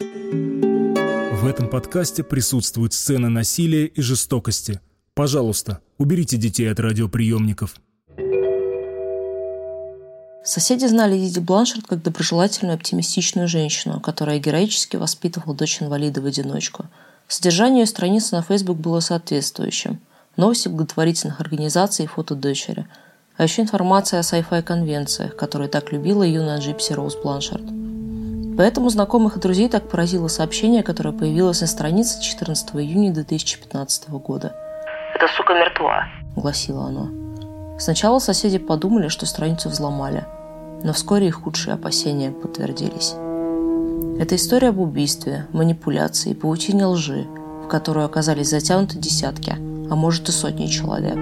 В этом подкасте присутствуют сцены насилия и жестокости. Пожалуйста, уберите детей от радиоприемников. Соседи знали Диди Бланшард как доброжелательную оптимистичную женщину, которая героически воспитывала дочь инвалида в одиночку. Содержание ее страницы на Facebook было соответствующим. Новости благотворительных организаций и фото дочери. А еще информация о sci-fi конвенциях, которые так любила юная Джипси Роуз Бланшард. Поэтому знакомых и друзей так поразило сообщение, которое появилось на странице 14 июня 2015 года. «Эта сука мертва», — гласило оно. Сначала соседи подумали, что страницу взломали, но вскоре их худшие опасения подтвердились. Это история об убийстве, манипуляции, паутине лжи, в которую оказались затянуты десятки, а может и сотни человек.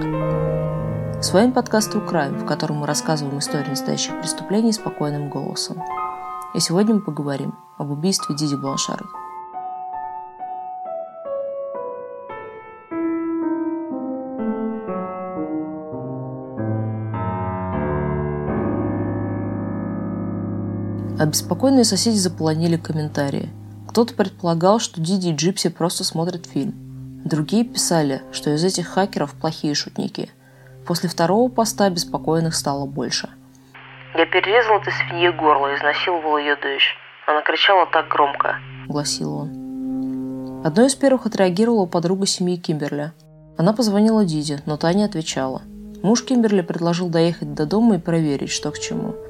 С вами подкаст «Украин», в котором мы рассказываем истории настоящих преступлений спокойным голосом. И сегодня мы поговорим об убийстве Диди Бланшард. Обеспокоенные соседи заполонили комментарии. Кто-то предполагал, что Диди и Джипси просто смотрят фильм. Другие писали, что из этих хакеров плохие шутники. После второго поста беспокойных стало больше. «Я перерезал этой свинье горло и изнасиловал ее дочь. Она кричала так громко», — гласил он. Одной из первых отреагировала подруга семьи Кимберли. Она позвонила Диди, но та не отвечала. Муж Кимберли предложил доехать до дома и проверить, что к чему –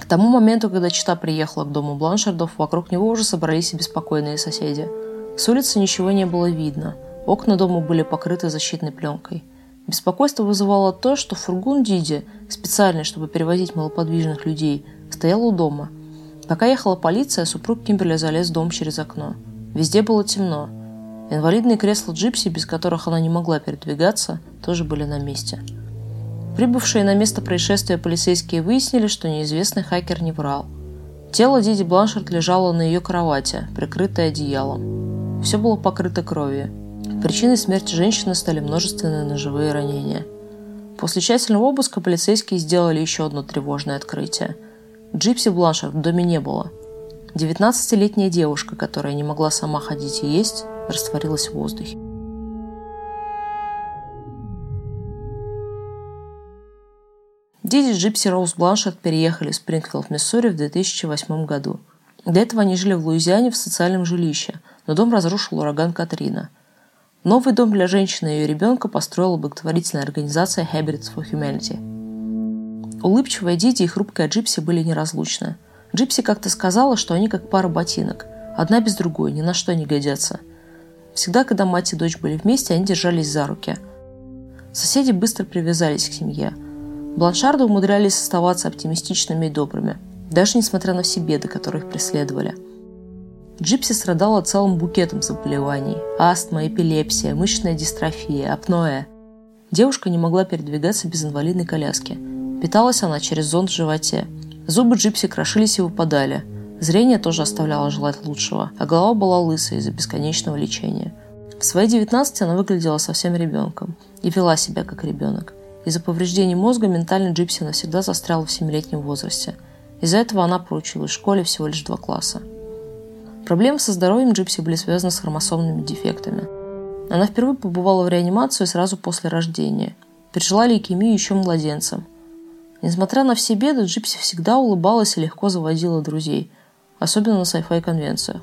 к тому моменту, когда Чита приехала к дому Бланшардов, вокруг него уже собрались и беспокойные соседи. С улицы ничего не было видно. Окна дома были покрыты защитной пленкой. Беспокойство вызывало то, что фургон Диди, специальный, чтобы перевозить малоподвижных людей, стоял у дома. Пока ехала полиция, супруг Кимберли залез в дом через окно. Везде было темно. Инвалидные кресла джипси, без которых она не могла передвигаться, тоже были на месте. Прибывшие на место происшествия полицейские выяснили, что неизвестный хакер не врал. Тело Диди Бланшард лежало на ее кровати, прикрытое одеялом. Все было покрыто кровью. Причиной смерти женщины стали множественные ножевые ранения. После тщательного обыска полицейские сделали еще одно тревожное открытие. Джипси Бланшард в доме не было. 19-летняя девушка, которая не могла сама ходить и есть, растворилась в воздухе. Диди и Джипси Роуз Бланшард переехали в Спрингфилд, Миссури в 2008 году. До этого они жили в Луизиане в социальном жилище, но дом разрушил ураган Катрина. Новый дом для женщины и ее ребенка построила благотворительная организация Habitat for Humanity. Улыбчивая Диди и хрупкая Джипси были неразлучны. Джипси как-то сказала, что они как пара ботинок. Одна без другой, ни на что не годятся. Всегда, когда мать и дочь были вместе, они держались за руки. Соседи быстро привязались к семье – Бланшарды умудрялись оставаться оптимистичными и добрыми, даже несмотря на все беды, которые их преследовали. Джипси страдала целым букетом заболеваний – астма, эпилепсия, мышечная дистрофия, апноэ. Девушка не могла передвигаться без инвалидной коляски. Питалась она через зонд в животе. Зубы Джипси крошились и выпадали. Зрение тоже оставляло желать лучшего, а голова была лысой из-за бесконечного лечения. В свои 19 она выглядела совсем ребенком и вела себя как ребенок. Из-за повреждений мозга ментально Джипси навсегда застряла в 7-летнем возрасте. Из-за этого она проучилась в школе всего лишь два класса. Проблемы со здоровьем Джипси были связаны с хромосомными дефектами. Она впервые побывала в реанимации сразу после рождения. Пережила лейкемию еще младенцем. Несмотря на все беды, Джипси всегда улыбалась и легко заводила друзей, особенно на sci-fi конвенциях.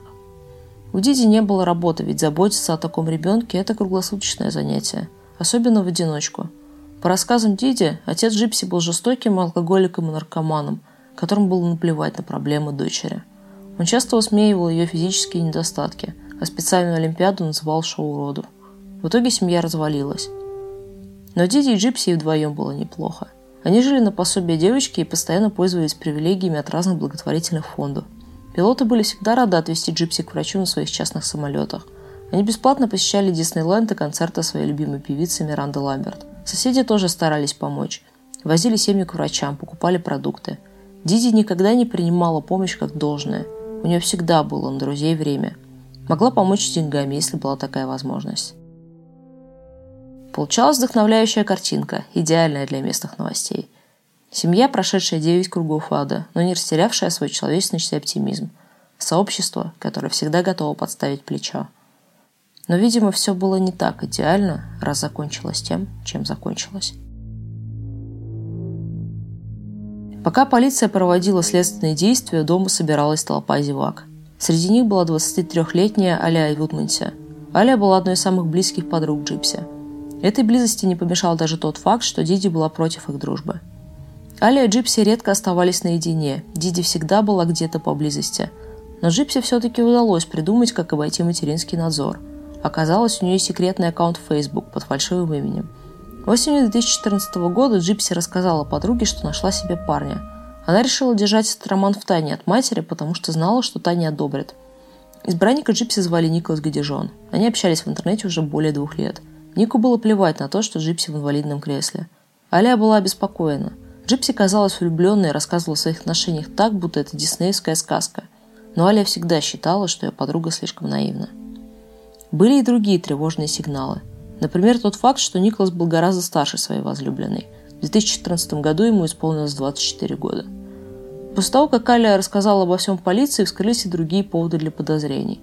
У Диди не было работы, ведь заботиться о таком ребенке – это круглосуточное занятие, особенно в одиночку – по рассказам Диди, отец Джипси был жестоким алкоголиком и наркоманом, которому было наплевать на проблемы дочери. Он часто высмеивал ее физические недостатки, а специальную олимпиаду называл шоу уродов. В итоге семья развалилась. Но Диди и Джипси вдвоем было неплохо. Они жили на пособие девочки и постоянно пользовались привилегиями от разных благотворительных фондов. Пилоты были всегда рады отвезти Джипси к врачу на своих частных самолетах. Они бесплатно посещали Диснейленд и концерты своей любимой певицы Миранды Ламберт – Соседи тоже старались помочь. Возили семью к врачам, покупали продукты. Диди никогда не принимала помощь как должное. У нее всегда было на друзей время. Могла помочь с деньгами, если была такая возможность. Получалась вдохновляющая картинка, идеальная для местных новостей. Семья, прошедшая девять кругов ада, но не растерявшая свой человечность и оптимизм. сообщество, которое всегда готово подставить плечо. Но, видимо, все было не так идеально, раз закончилось тем, чем закончилось. Пока полиция проводила следственные действия, дома собиралась толпа зевак. Среди них была 23-летняя Аля Вудманси. Аля была одной из самых близких подруг Джипси. Этой близости не помешал даже тот факт, что Диди была против их дружбы. Аля и Джипси редко оставались наедине, Диди всегда была где-то поблизости. Но Джипси все-таки удалось придумать, как обойти материнский надзор. Оказалось, у нее секретный аккаунт в Facebook под фальшивым именем – Осенью 2014 года Джипси рассказала подруге, что нашла себе парня. Она решила держать этот роман в тайне от матери, потому что знала, что та не одобрит. Избранника Джипси звали Николас Годеджон. Они общались в интернете уже более двух лет. Нику было плевать на то, что Джипси в инвалидном кресле. Аля была обеспокоена. Джипси казалась влюбленной и рассказывала о своих отношениях так, будто это диснеевская сказка. Но Аля всегда считала, что ее подруга слишком наивна. Были и другие тревожные сигналы – Например, тот факт, что Николас был гораздо старше своей возлюбленной. В 2014 году ему исполнилось 24 года. После того, как Аля рассказала обо всем полиции, вскрылись и другие поводы для подозрений.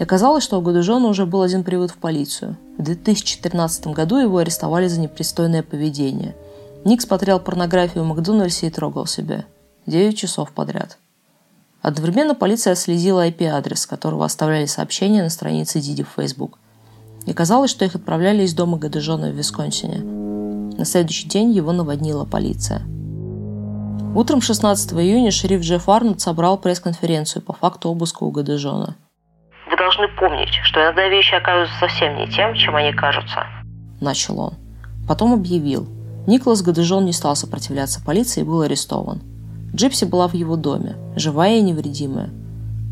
оказалось, что у Гадужона уже был один привод в полицию. В 2013 году его арестовали за непристойное поведение. Ник смотрел порнографию в Макдональдсе и трогал себя. 9 часов подряд. Одновременно полиция следила IP-адрес, с которого оставляли сообщения на странице Диди в Facebook. И казалось, что их отправляли из дома Гадежона в Висконсине. На следующий день его наводнила полиция. Утром 16 июня шериф Джефф Арнольд собрал пресс-конференцию по факту обыска у Гадежона. «Вы должны помнить, что иногда вещи оказываются совсем не тем, чем они кажутся», – начал он. Потом объявил. Николас Гадежон не стал сопротивляться полиции и был арестован. Джипси была в его доме, живая и невредимая.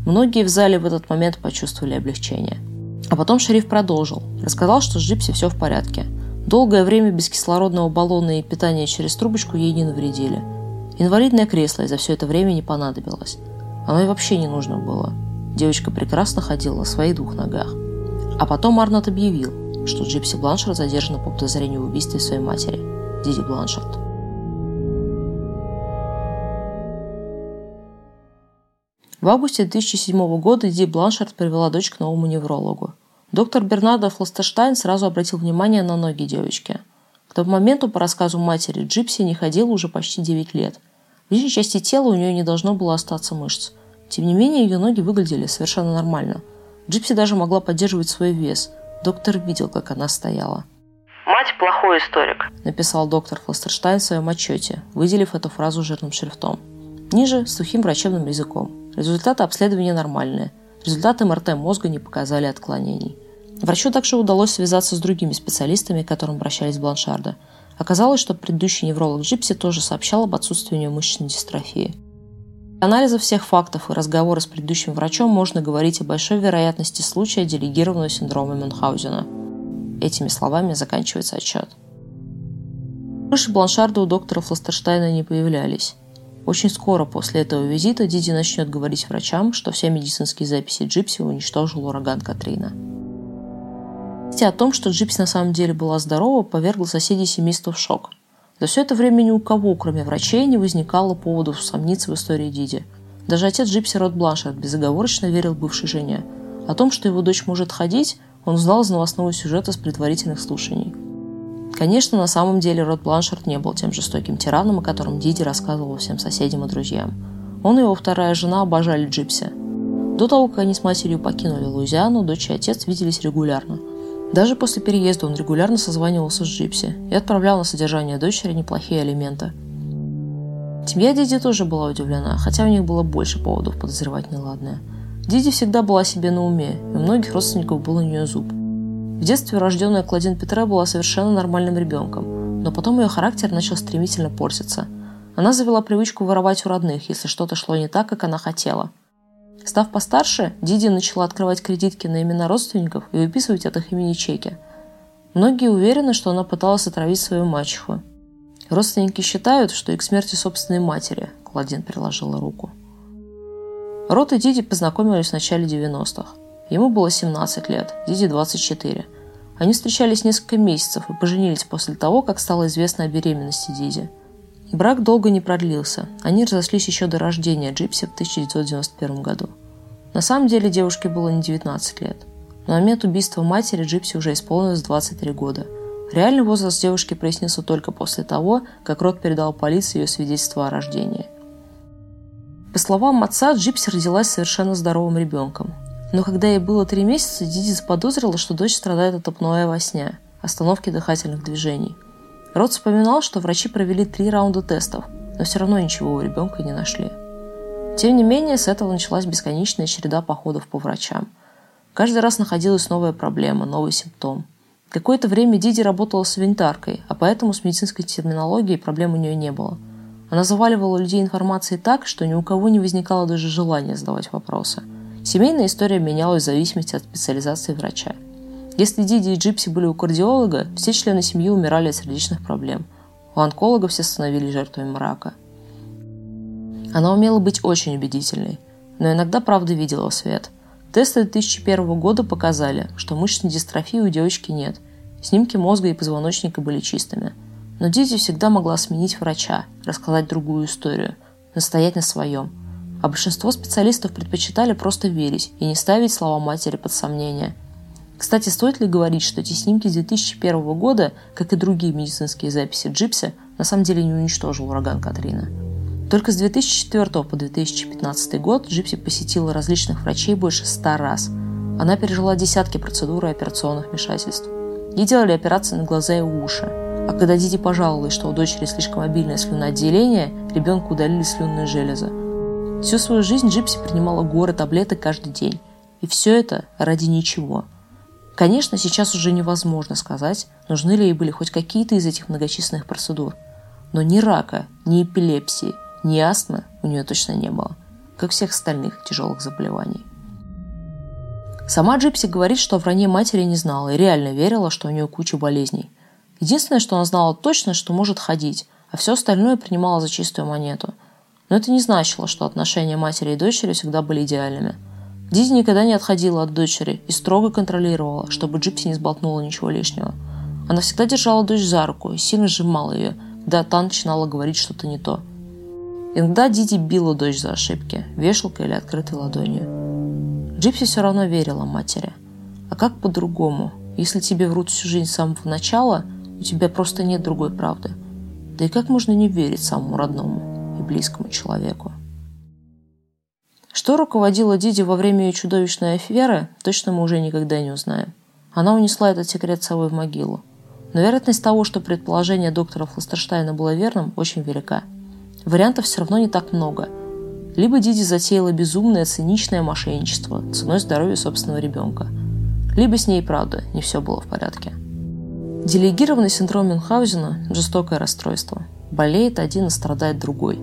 Многие в зале в этот момент почувствовали облегчение – а потом шериф продолжил. Рассказал, что с Джипси все в порядке. Долгое время без кислородного баллона и питания через трубочку ей не навредили. Инвалидное кресло ей за все это время не понадобилось. Оно и вообще не нужно было. Девочка прекрасно ходила на своих двух ногах. А потом Арнольд объявил, что Джипси Бланшард задержана по подозрению в убийстве своей матери, Диди Бланшард. В августе 2007 года Ди Бланшард привела дочь к новому неврологу. Доктор Бернардо Фластерштайн сразу обратил внимание на ноги девочки. К тому моменту, по рассказу матери, Джипси не ходила уже почти 9 лет. В нижней части тела у нее не должно было остаться мышц. Тем не менее, ее ноги выглядели совершенно нормально. Джипси даже могла поддерживать свой вес. Доктор видел, как она стояла. «Мать – плохой историк», – написал доктор Флостерштайн в своем отчете, выделив эту фразу жирным шрифтом. Ниже – сухим врачебным языком. Результаты обследования нормальные. Результаты МРТ мозга не показали отклонений. Врачу также удалось связаться с другими специалистами, к которым обращались Бланшарда. Оказалось, что предыдущий невролог Джипси тоже сообщал об отсутствии у нее мышечной дистрофии. Анализа всех фактов и разговора с предыдущим врачом можно говорить о большой вероятности случая делегированного синдрома Мюнхгаузена. Этими словами заканчивается отчет. Больше Бланшарды у доктора Фластерштайна не появлялись. Очень скоро после этого визита Диди начнет говорить врачам, что все медицинские записи Джипси уничтожил ураган Катрина. То, что Джипси на самом деле была здорова, повергло соседей семейства в шок. За все это время ни у кого, кроме врачей, не возникало поводов усомниться в истории Диди. Даже отец Джипси Род Бланшард безоговорочно верил бывшей жене. О том, что его дочь может ходить, он узнал из новостного сюжета с предварительных слушаний. Конечно, на самом деле Род Бланшард не был тем жестоким тираном, о котором Диди рассказывала всем соседям и друзьям. Он и его вторая жена обожали Джипси. До того, как они с матерью покинули Луизиану, дочь и отец виделись регулярно – даже после переезда он регулярно созванивался с Джипси и отправлял на содержание дочери неплохие алименты. Семья Диди тоже была удивлена, хотя у них было больше поводов подозревать неладное. Диди всегда была себе на уме, и у многих родственников был у нее зуб. В детстве рожденная Клодин Петре была совершенно нормальным ребенком, но потом ее характер начал стремительно портиться. Она завела привычку воровать у родных, если что-то шло не так, как она хотела – Став постарше, Диди начала открывать кредитки на имена родственников и выписывать от их имени чеки. Многие уверены, что она пыталась отравить свою мачеху. Родственники считают, что и к смерти собственной матери Клодин приложила руку. Рот и Диди познакомились в начале 90-х. Ему было 17 лет, Диди 24. Они встречались несколько месяцев и поженились после того, как стало известно о беременности Диди – Брак долго не продлился. Они разошлись еще до рождения Джипси в 1991 году. На самом деле девушке было не 19 лет. На момент убийства матери Джипси уже исполнилось 23 года. Реальный возраст девушки прояснился только после того, как Род передал полиции ее свидетельство о рождении. По словам отца, Джипси родилась совершенно здоровым ребенком. Но когда ей было три месяца, Диди заподозрила, что дочь страдает от апноэ во сне, остановки дыхательных движений. Рот вспоминал, что врачи провели три раунда тестов, но все равно ничего у ребенка не нашли. Тем не менее, с этого началась бесконечная череда походов по врачам. Каждый раз находилась новая проблема, новый симптом. Какое-то время Диди работала с винтаркой, а поэтому с медицинской терминологией проблем у нее не было. Она заваливала людей информацией так, что ни у кого не возникало даже желания задавать вопросы. Семейная история менялась в зависимости от специализации врача. Если Диди и Джипси были у кардиолога, все члены семьи умирали от сердечных проблем. У онколога все становились жертвами рака – она умела быть очень убедительной, но иногда правда видела свет. Тесты 2001 года показали, что мышечной дистрофии у девочки нет. Снимки мозга и позвоночника были чистыми. Но Дизи всегда могла сменить врача, рассказать другую историю, настоять на своем. А большинство специалистов предпочитали просто верить и не ставить слова матери под сомнение. Кстати, стоит ли говорить, что эти снимки 2001 года, как и другие медицинские записи Джипси, на самом деле не уничтожил ураган Катрина? Только с 2004 по 2015 год Джипси посетила различных врачей больше ста раз. Она пережила десятки процедур и операционных вмешательств. Ей делали операции на глаза и уши. А когда Диди пожаловалась, что у дочери слишком обильное слюноотделение, ребенку удалили слюнные железы. Всю свою жизнь Джипси принимала горы таблеток каждый день. И все это ради ничего. Конечно, сейчас уже невозможно сказать, нужны ли ей были хоть какие-то из этих многочисленных процедур. Но ни рака, ни эпилепсии, ни астмы у нее точно не было, как всех остальных тяжелых заболеваний. Сама Джипси говорит, что о вранье матери не знала и реально верила, что у нее куча болезней. Единственное, что она знала точно, что может ходить, а все остальное принимала за чистую монету. Но это не значило, что отношения матери и дочери всегда были идеальными. Диди никогда не отходила от дочери и строго контролировала, чтобы Джипси не сболтнула ничего лишнего. Она всегда держала дочь за руку и сильно сжимала ее, когда та начинала говорить что-то не то – Иногда Диди била дочь за ошибки, вешалкой или открытой ладонью. Джипси все равно верила матери. А как по-другому? Если тебе врут всю жизнь с самого начала, у тебя просто нет другой правды. Да и как можно не верить самому родному и близкому человеку? Что руководило Диди во время ее чудовищной аферы, точно мы уже никогда не узнаем. Она унесла этот секрет с собой в могилу. Но вероятность того, что предположение доктора Фластерштайна было верным, очень велика – Вариантов все равно не так много. Либо Диди затеяла безумное, циничное мошенничество ценой здоровья собственного ребенка. Либо с ней, правда, не все было в порядке. Делегированный синдром Мюнхгаузена – жестокое расстройство. Болеет один и страдает другой.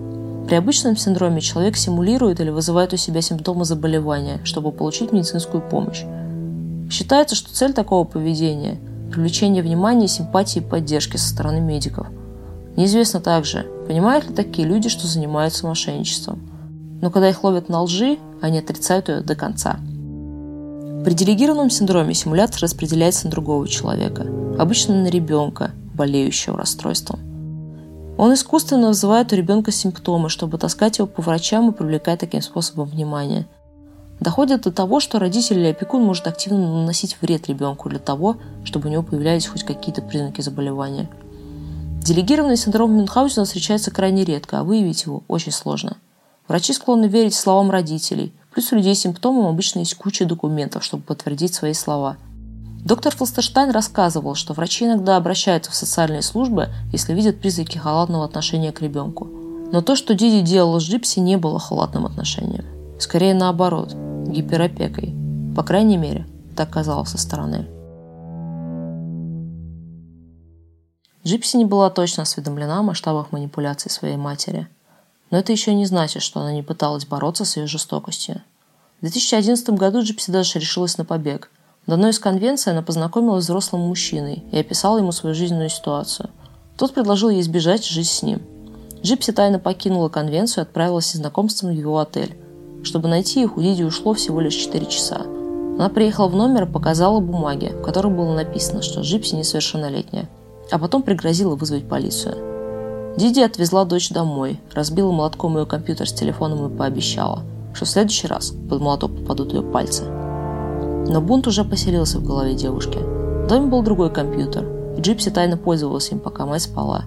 При обычном синдроме человек симулирует или вызывает у себя симптомы заболевания, чтобы получить медицинскую помощь. Считается, что цель такого поведения – привлечение внимания, симпатии и поддержки со стороны медиков – Неизвестно также, понимают ли такие люди, что занимаются мошенничеством. Но когда их ловят на лжи, они отрицают ее до конца. При делегированном синдроме симуляция распределяется на другого человека, обычно на ребенка, болеющего расстройством. Он искусственно вызывает у ребенка симптомы, чтобы таскать его по врачам и привлекать таким способом внимание. Доходит до того, что родитель или опекун может активно наносить вред ребенку для того, чтобы у него появлялись хоть какие-то признаки заболевания – Делегированный синдром Мюнхгаузена встречается крайне редко, а выявить его очень сложно. Врачи склонны верить словам родителей, плюс у людей с синдромом обычно есть куча документов, чтобы подтвердить свои слова. Доктор Фластерштайн рассказывал, что врачи иногда обращаются в социальные службы, если видят признаки халатного отношения к ребенку. Но то, что Диди делала с Джипси, не было халатным отношением. Скорее наоборот, гиперопекой. По крайней мере, так казалось со стороны. Джипси не была точно осведомлена о масштабах манипуляций своей матери. Но это еще не значит, что она не пыталась бороться с ее жестокостью. В 2011 году Джипси даже решилась на побег. В одной из конвенций она познакомилась с взрослым мужчиной и описала ему свою жизненную ситуацию. Тот предложил ей сбежать и жить с ним. Джипси тайно покинула конвенцию и отправилась с знакомым в его отель. Чтобы найти их, у Диди ушло всего лишь 4 часа. Она приехала в номер и показала бумаги, в которых было написано, что Джипси несовершеннолетняя а потом пригрозила вызвать полицию. Диди отвезла дочь домой, разбила молотком ее компьютер с телефоном и пообещала. что в следующий раз под молоток попадут ее пальцы. Но бунт уже поселился в голове девушки. В доме был другой компьютер, и Джипси тайно пользовалась им, пока мать спала.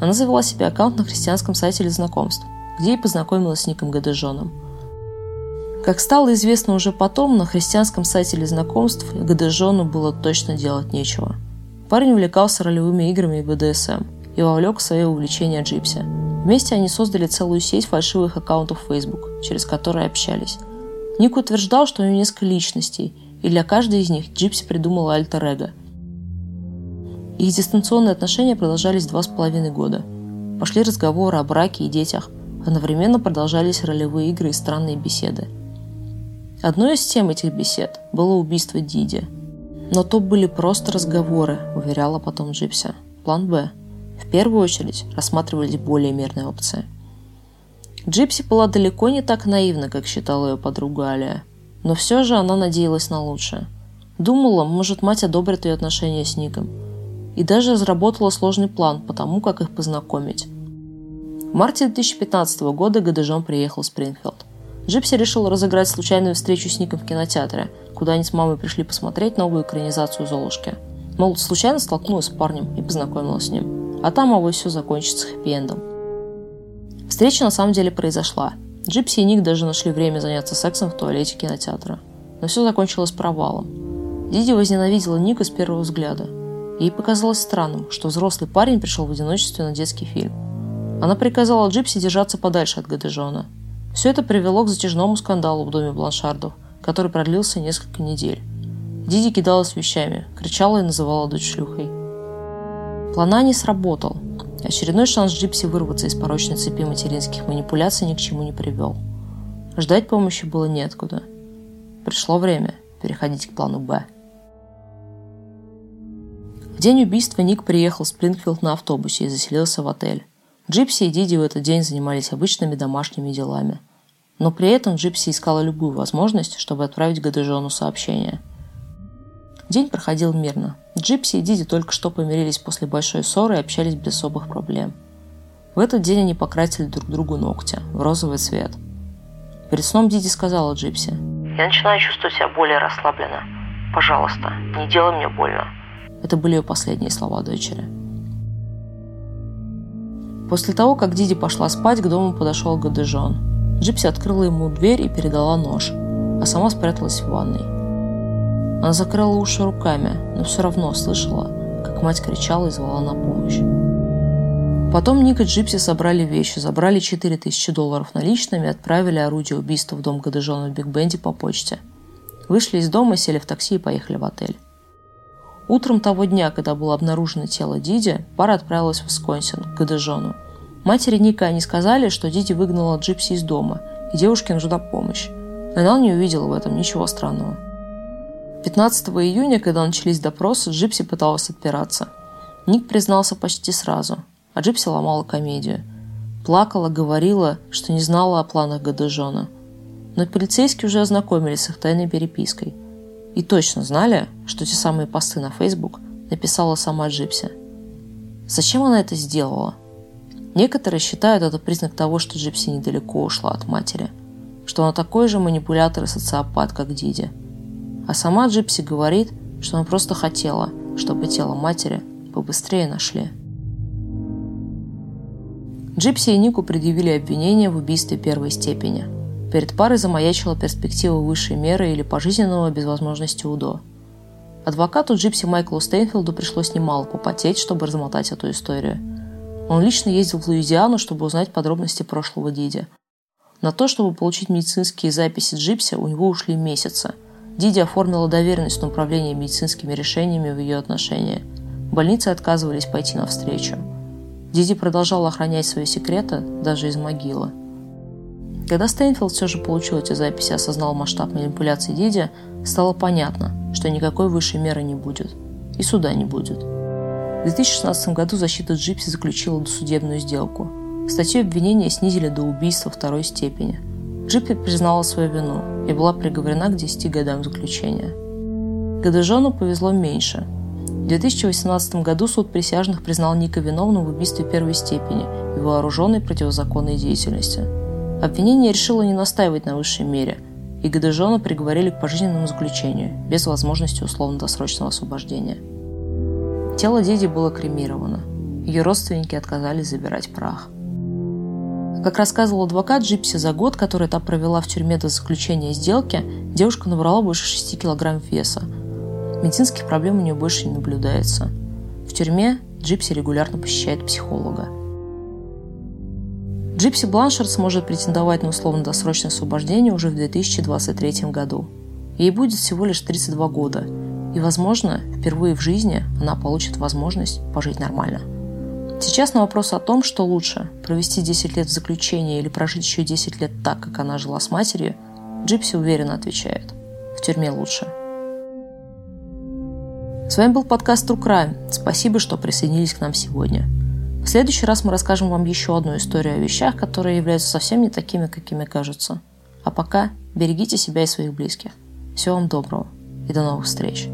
Она завела себе аккаунт на христианском сайте для знакомств, где и познакомилась с Ником Гадежоном. Как стало известно уже потом, на христианском сайте для знакомств Гадежону было точно делать нечего. Парень увлекался ролевыми играми и БДСМ и вовлек в свое увлечение Джипси. Вместе они создали целую сеть фальшивых аккаунтов Facebook, через которые общались. Ник утверждал, что у него несколько личностей, и для каждой из них Джипси придумала альтер-эго. Их дистанционные отношения продолжались два с половиной года. Пошли разговоры о браке и детях, одновременно продолжались ролевые игры и странные беседы. Одной из тем этих бесед было убийство Диди. Но то были просто разговоры, уверяла потом Джипси. План «Б». В первую очередь рассматривались более мирные опции. Джипси была далеко не так наивна, как считала ее подруга Алия. Но все же она надеялась на лучшее. Думала, может, мать одобрит ее отношения с Ником. И даже разработала сложный план по тому, как их познакомить. В марте 2015 года Гадежон приехал в Спрингфилд. Джипси решила разыграть случайную встречу с Ником в кинотеатре, куда они с мамой пришли посмотреть новую экранизацию «Золушки». Мол, случайно столкнулась с парнем и познакомилась с ним. А там авось все закончится хэппи-эндом. Встреча на самом деле произошла. Джипси и Ник даже нашли время заняться сексом в туалете кинотеатра. Но все закончилось провалом. Диди возненавидела Ника с первого взгляда. Ей показалось странным, что взрослый парень пришел в одиночестве на детский фильм. Она приказала Джипси держаться подальше от Гадежона – все это привело к затяжному скандалу в доме Бланшардов, который продлился несколько недель. Диди кидалась вещами, кричала и называла дочь шлюхой. План не сработал. Очередной шанс Джипси вырваться из порочной цепи материнских манипуляций ни к чему не привел. Ждать помощи было неоткуда. Пришло время переходить к плану «Б». В день убийства Ник приехал в Спрингфилд на автобусе и заселился в отель. Джипси и Диди в этот день занимались обычными домашними делами. Но при этом Джипси искала любую возможность, чтобы отправить Гадежону сообщение. День проходил мирно. Джипси и Диди только что помирились после большой ссоры и общались без особых проблем. В этот день они покрасили друг другу ногти в розовый цвет. Перед сном Диди сказала Джипси. «Я начинаю чувствовать себя более расслабленно. Пожалуйста, не делай мне больно». Это были ее последние слова дочери. После того, как Диди пошла спать, к дому подошел Гадежон. Джипси открыла ему дверь и передала нож, а сама спряталась в ванной. Она закрыла уши руками, но все равно слышала, как мать кричала и звала на помощь. Потом Ник и Джипси собрали вещи, забрали 4000 долларов наличными и отправили орудие убийства в дом Гадежона Биг Бенде по почте. Вышли из дома, сели в такси и поехали в отель. Утром того дня, когда было обнаружено тело Диди, пара отправилась в Висконсин, к Гадежону. Матери Ника они сказали, что Диди выгнала Джипси из дома, и девушке нужна помощь. Она не увидела в этом ничего странного. 15 июня, когда начались допросы, Джипси пыталась отпираться. Ник признался почти сразу, а Джипси ломала комедию. Плакала, говорила, что не знала о планах Гадежона. Но полицейские уже ознакомились с их тайной перепиской – и точно знали, что те самые посты на Facebook написала сама Джипси. Зачем она это сделала? Некоторые считают это признак того, что Джипси недалеко ушла от матери, что она такой же манипулятор и социопат, как Диди. А сама Джипси говорит, что она просто хотела, чтобы тело матери побыстрее нашли. Джипси и Нику предъявили обвинение в убийстве первой степени – Перед парой замаячила перспектива высшей меры или пожизненного без возможности УДО. Адвокату Джипси Майклу Стейнфилду пришлось немало попотеть, чтобы размотать эту историю. Он лично ездил в Луизиану, чтобы узнать подробности прошлого Диди. На то, чтобы получить медицинские записи Джипси, у него ушли месяцы. Диди оформила доверенность на управление медицинскими решениями в ее отношении. Больницы отказывались пойти навстречу. Диди продолжала охранять свои секреты даже из могилы. Когда Стейнфилд все же получил эти записи и осознал масштаб манипуляций Диди, стало понятно, что никакой высшей меры не будет. И суда не будет. В 2016 году защита Джипси заключила досудебную сделку. Статью обвинения снизили до убийства второй степени. Джипси признала свою вину и была приговорена к 10 годам заключения. Гадежону повезло меньше. В 2018 году суд присяжных признал Ника виновным в убийстве первой степени и вооруженной противозаконной деятельности – Обвинение решило не настаивать на высшей мере, и Гадежона приговорили к пожизненному заключению, без возможности условно-досрочного освобождения. Тело Диди было кремировано. Ее родственники отказались забирать прах. Как рассказывал адвокат Джипси за год, который та провела в тюрьме до заключения сделки, девушка набрала больше 6 килограмм веса. Медицинских проблем у нее больше не наблюдается. В тюрьме Джипси регулярно посещает психолога. Джипси Бланшард сможет претендовать на условно-досрочное освобождение уже в 2023 году. Ей будет всего лишь 32 года, и, возможно, впервые в жизни она получит возможность пожить нормально – Сейчас на вопрос о том, что лучше – провести 10 лет в заключении или прожить еще 10 лет так, как она жила с матерью, Джипси уверенно отвечает – в тюрьме лучше. С вами был подкаст True Crime. Спасибо, что присоединились к нам сегодня. В следующий раз мы расскажем вам еще одну историю о вещах, которые являются совсем не такими, какими кажутся. А пока берегите себя и своих близких. Всего вам доброго и до новых встреч.